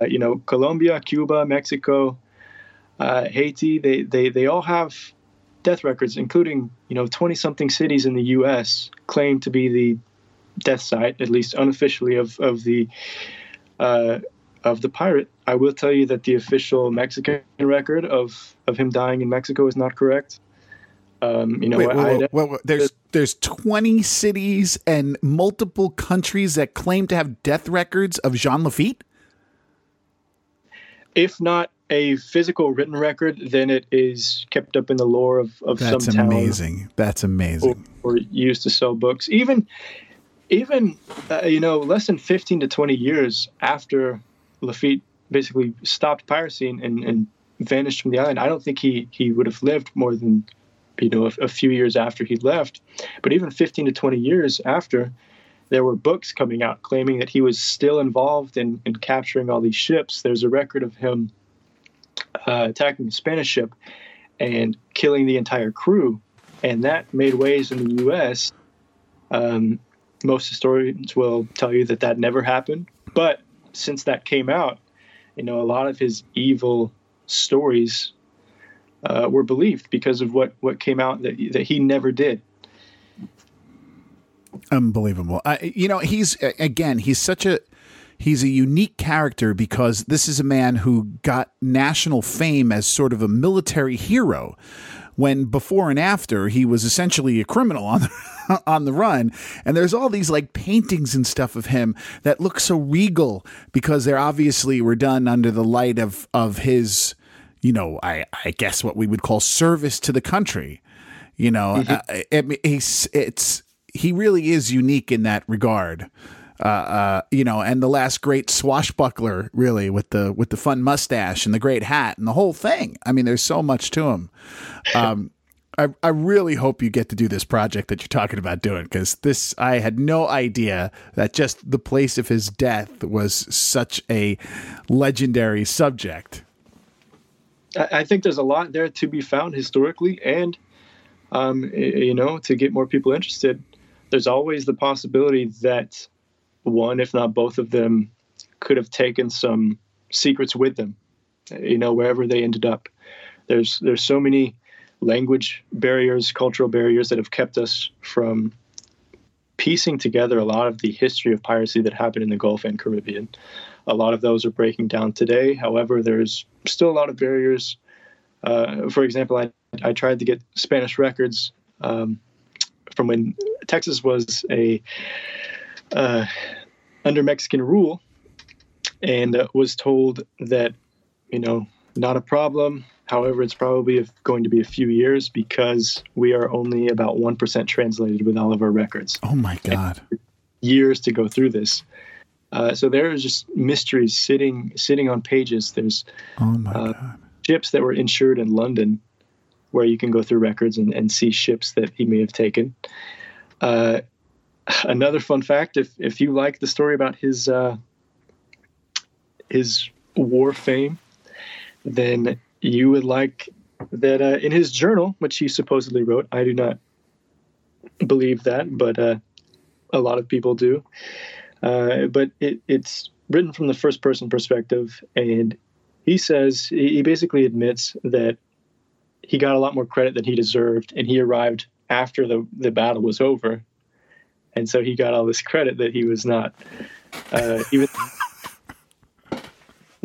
Uh, you know, Colombia, Cuba, Mexico, uh, Haiti, they they they all have death records, including you know 20 something cities in the U.S. claim to be the death site, at least unofficially, of of the uh, of the pirate. I will tell you that the official Mexican record of of him dying in Mexico is not correct. Um, you know, wait, there's there's 20 cities and multiple countries that claim to have death records of Jean Lafitte. If not a physical written record, then it is kept up in the lore of, of That's some town. That's amazing. That's amazing. Or, or used to sell books. Even even uh, you know less than 15 to 20 years after Lafitte basically stopped piracy and, and, vanished from the island, I don't think he he would have lived more than you know a, a, few years after he left. But even 15 to 20 years after, there were books coming out claiming that he was still involved in, in capturing all these ships. There's a record of him uh, attacking a Spanish ship and killing the entire crew, and that made waves in the U.S. Um, most historians will tell you that that never happened. But since that came out, you know, a lot of his evil stories uh, were believed because of what what came out that that he never did. Unbelievable. Uh, you know, he's again, he's such a he's a unique character because this is a man who got national fame as sort of a military hero when before and after he was essentially a criminal on the, on the run. And there's all these like paintings and stuff of him that look so regal because they're obviously were done under the light of of his, you know, I I guess what we would call service to the country. You know, mm-hmm. uh, it, it's it's he really is unique in that regard. Uh, uh, you know, and the last great swashbuckler, really, with the with the fun mustache and the great hat and the whole thing. I mean, there's so much to him. Um, I, I really hope you get to do this project that you're talking about doing because this I had no idea that just the place of his death was such a legendary subject. I think there's a lot there to be found historically, and um, you know, to get more people interested, there's always the possibility that one, if not both of them, could have taken some secrets with them. You know, wherever they ended up. There's there's so many language barriers, cultural barriers that have kept us from piecing together a lot of the history of piracy that happened in the Gulf and Caribbean. A lot of those are breaking down today. However, there's still a lot of barriers. Uh, for example, I, I tried to get Spanish records um, from when Texas was a uh, under Mexican rule, and uh, was told that you know not a problem. However, it's probably going to be a few years because we are only about 1% translated with all of our records. Oh my God. And years to go through this. Uh, so there are just mysteries sitting sitting on pages. There's oh my uh, God. ships that were insured in London where you can go through records and, and see ships that he may have taken. Uh, another fun fact if, if you like the story about his, uh, his war fame, then you would like that uh, in his journal, which he supposedly wrote. I do not believe that, but uh, a lot of people do. Uh, but it, it's written from the first person perspective, and he says he basically admits that he got a lot more credit than he deserved, and he arrived after the the battle was over, and so he got all this credit that he was not uh, even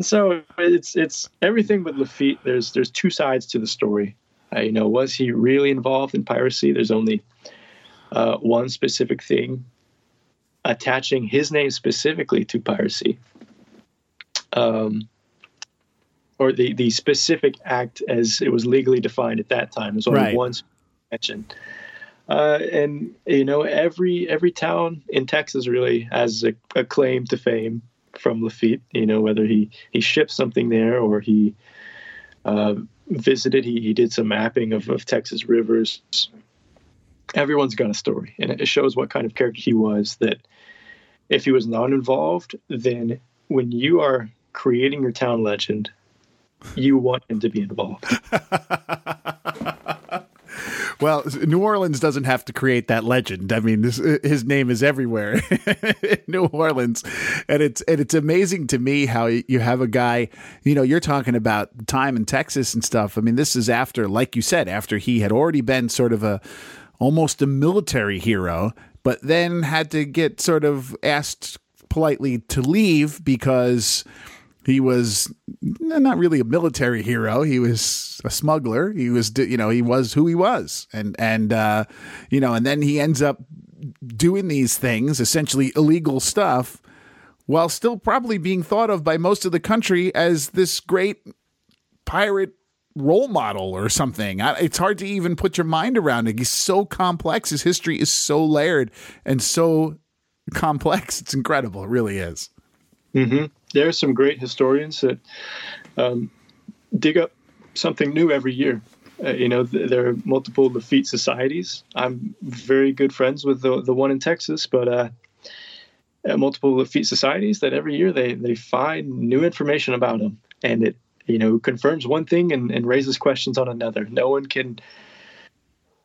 so it's it's everything with Lafitte. There's there's two sides to the story. Uh, you know, was he really involved in piracy? There's only uh, one specific thing attaching his name specifically to piracy, um, or the the specific act as it was legally defined at that time. There's only right. one mention. Uh, and you know every every town in Texas really has a, a claim to fame from Lafitte. You know, whether he he shipped something there or he uh, visited, he, he did some mapping of, of Texas rivers. Everyone's got a story, and it shows what kind of character he was. That if he was not involved, then when you are creating your town legend, you want him to be involved. Well, New Orleans doesn't have to create that legend. I mean, this, uh, his name is everywhere in New Orleans, and it's and it's amazing to me how you have a guy. You know, you're talking about time in Texas and stuff. I mean, this is after, like you said, after he had already been sort of a almost a military hero, but then had to get sort of asked politely to leave because he was not really a military hero. He was a smuggler. He was, you know, he was who he was, and and uh, you know, and then he ends up doing these things, essentially illegal stuff, while still probably being thought of by most of the country as this great pirate role model or something. It's hard to even put your mind around it. He's so complex. His history is so layered and so complex. It's incredible. It really is. Mm-hmm there are some great historians that um, dig up something new every year. Uh, you know, th- there are multiple Lafitte societies. I'm very good friends with the the one in Texas, but uh, uh, multiple Lafitte societies that every year they they find new information about him, and it you know confirms one thing and, and raises questions on another. No one can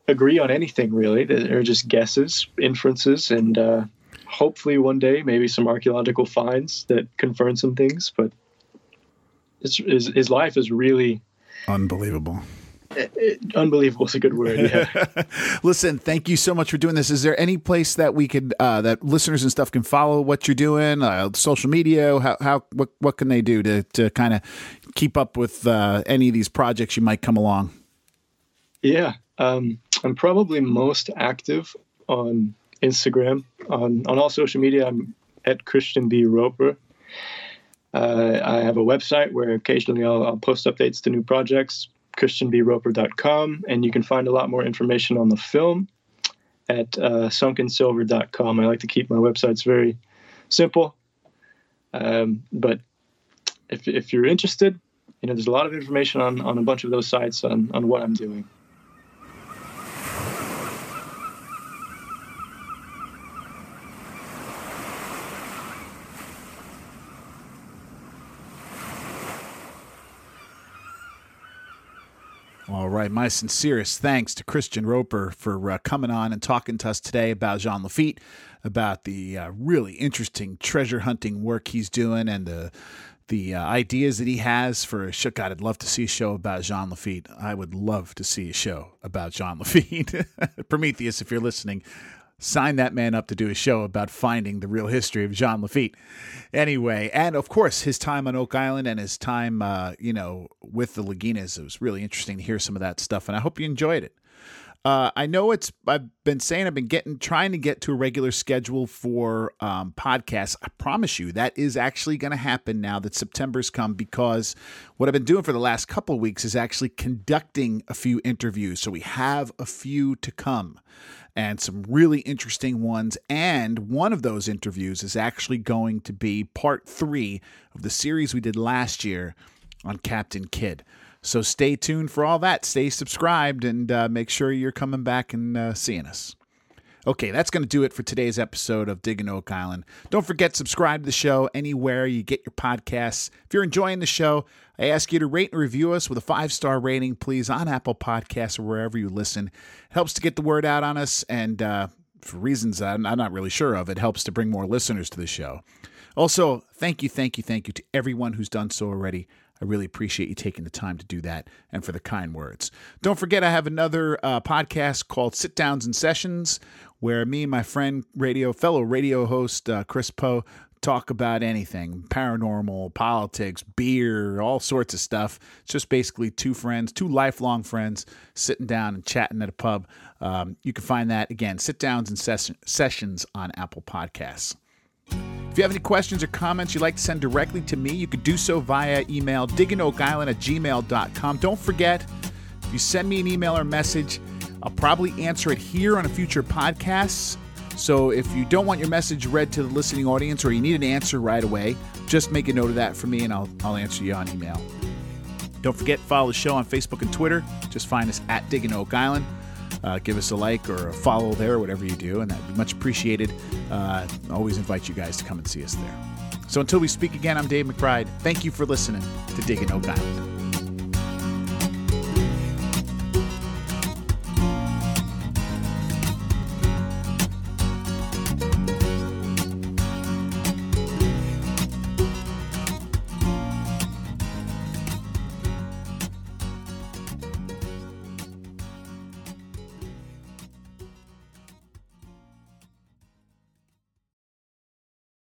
agree on anything really. They're just guesses, inferences, and uh, hopefully one day maybe some archaeological finds that confirm some things. But it's, his, his life is really unbelievable. It, it, unbelievable is a good word. Yeah. Listen, thank you so much for doing this. Is there any place that we could uh, that listeners and stuff can follow what you're doing? Uh, social media? How how what what can they do to to kind of keep up with uh, any of these projects you might come along? Yeah, um, I'm probably most active on Instagram. On on all social media, I'm at Christian B Roper. Uh, I have a website where occasionally I'll, I'll, post updates to new projects, christianbroper.com, and you can find a lot more information on the film at uh, sunkensilver.com. I like to keep my websites very simple, um, but if, if you're interested, you know, there's a lot of information on, on a bunch of those sites on, on what I'm doing. All My sincerest thanks to Christian Roper for uh, coming on and talking to us today about Jean Lafitte, about the uh, really interesting treasure hunting work he's doing and the the uh, ideas that he has for a show. God, I'd love to see a show about Jean Lafitte. I would love to see a show about Jean Lafitte. Prometheus, if you're listening, sign that man up to do a show about finding the real history of Jean Lafitte. Anyway, and of course, his time on Oak Island and his time, uh, you know, with the Laginas, it was really interesting to hear some of that stuff, and I hope you enjoyed it. Uh, I know it's. I've been saying I've been getting trying to get to a regular schedule for um, podcasts. I promise you that is actually going to happen now that September's come because what I've been doing for the last couple of weeks is actually conducting a few interviews. So we have a few to come and some really interesting ones. And one of those interviews is actually going to be part three of the series we did last year on Captain Kidd. So stay tuned for all that. Stay subscribed and uh, make sure you're coming back and uh, seeing us. Okay, that's going to do it for today's episode of Digging Oak Island. Don't forget subscribe to the show anywhere you get your podcasts. If you're enjoying the show, I ask you to rate and review us with a five star rating, please, on Apple Podcasts or wherever you listen. It helps to get the word out on us, and uh, for reasons I'm, I'm not really sure of, it helps to bring more listeners to the show. Also, thank you, thank you, thank you to everyone who's done so already. I really appreciate you taking the time to do that and for the kind words. Don't forget, I have another uh, podcast called Sit Downs and Sessions, where me and my friend, radio fellow radio host uh, Chris Poe, talk about anything paranormal, politics, beer, all sorts of stuff. It's just basically two friends, two lifelong friends, sitting down and chatting at a pub. Um, you can find that again, sit downs and ses- sessions on Apple Podcasts. If you have any questions or comments you'd like to send directly to me, you could do so via email digginoakisland at gmail.com. Don't forget, if you send me an email or message, I'll probably answer it here on a future podcast. So if you don't want your message read to the listening audience or you need an answer right away, just make a note of that for me and I'll, I'll answer you on email. Don't forget, follow the show on Facebook and Twitter. Just find us at Digging Oak Island uh, give us a like or a follow there, whatever you do, and that'd be much appreciated. Uh, always invite you guys to come and see us there. So until we speak again, I'm Dave McBride. Thank you for listening to Digging Oak Island.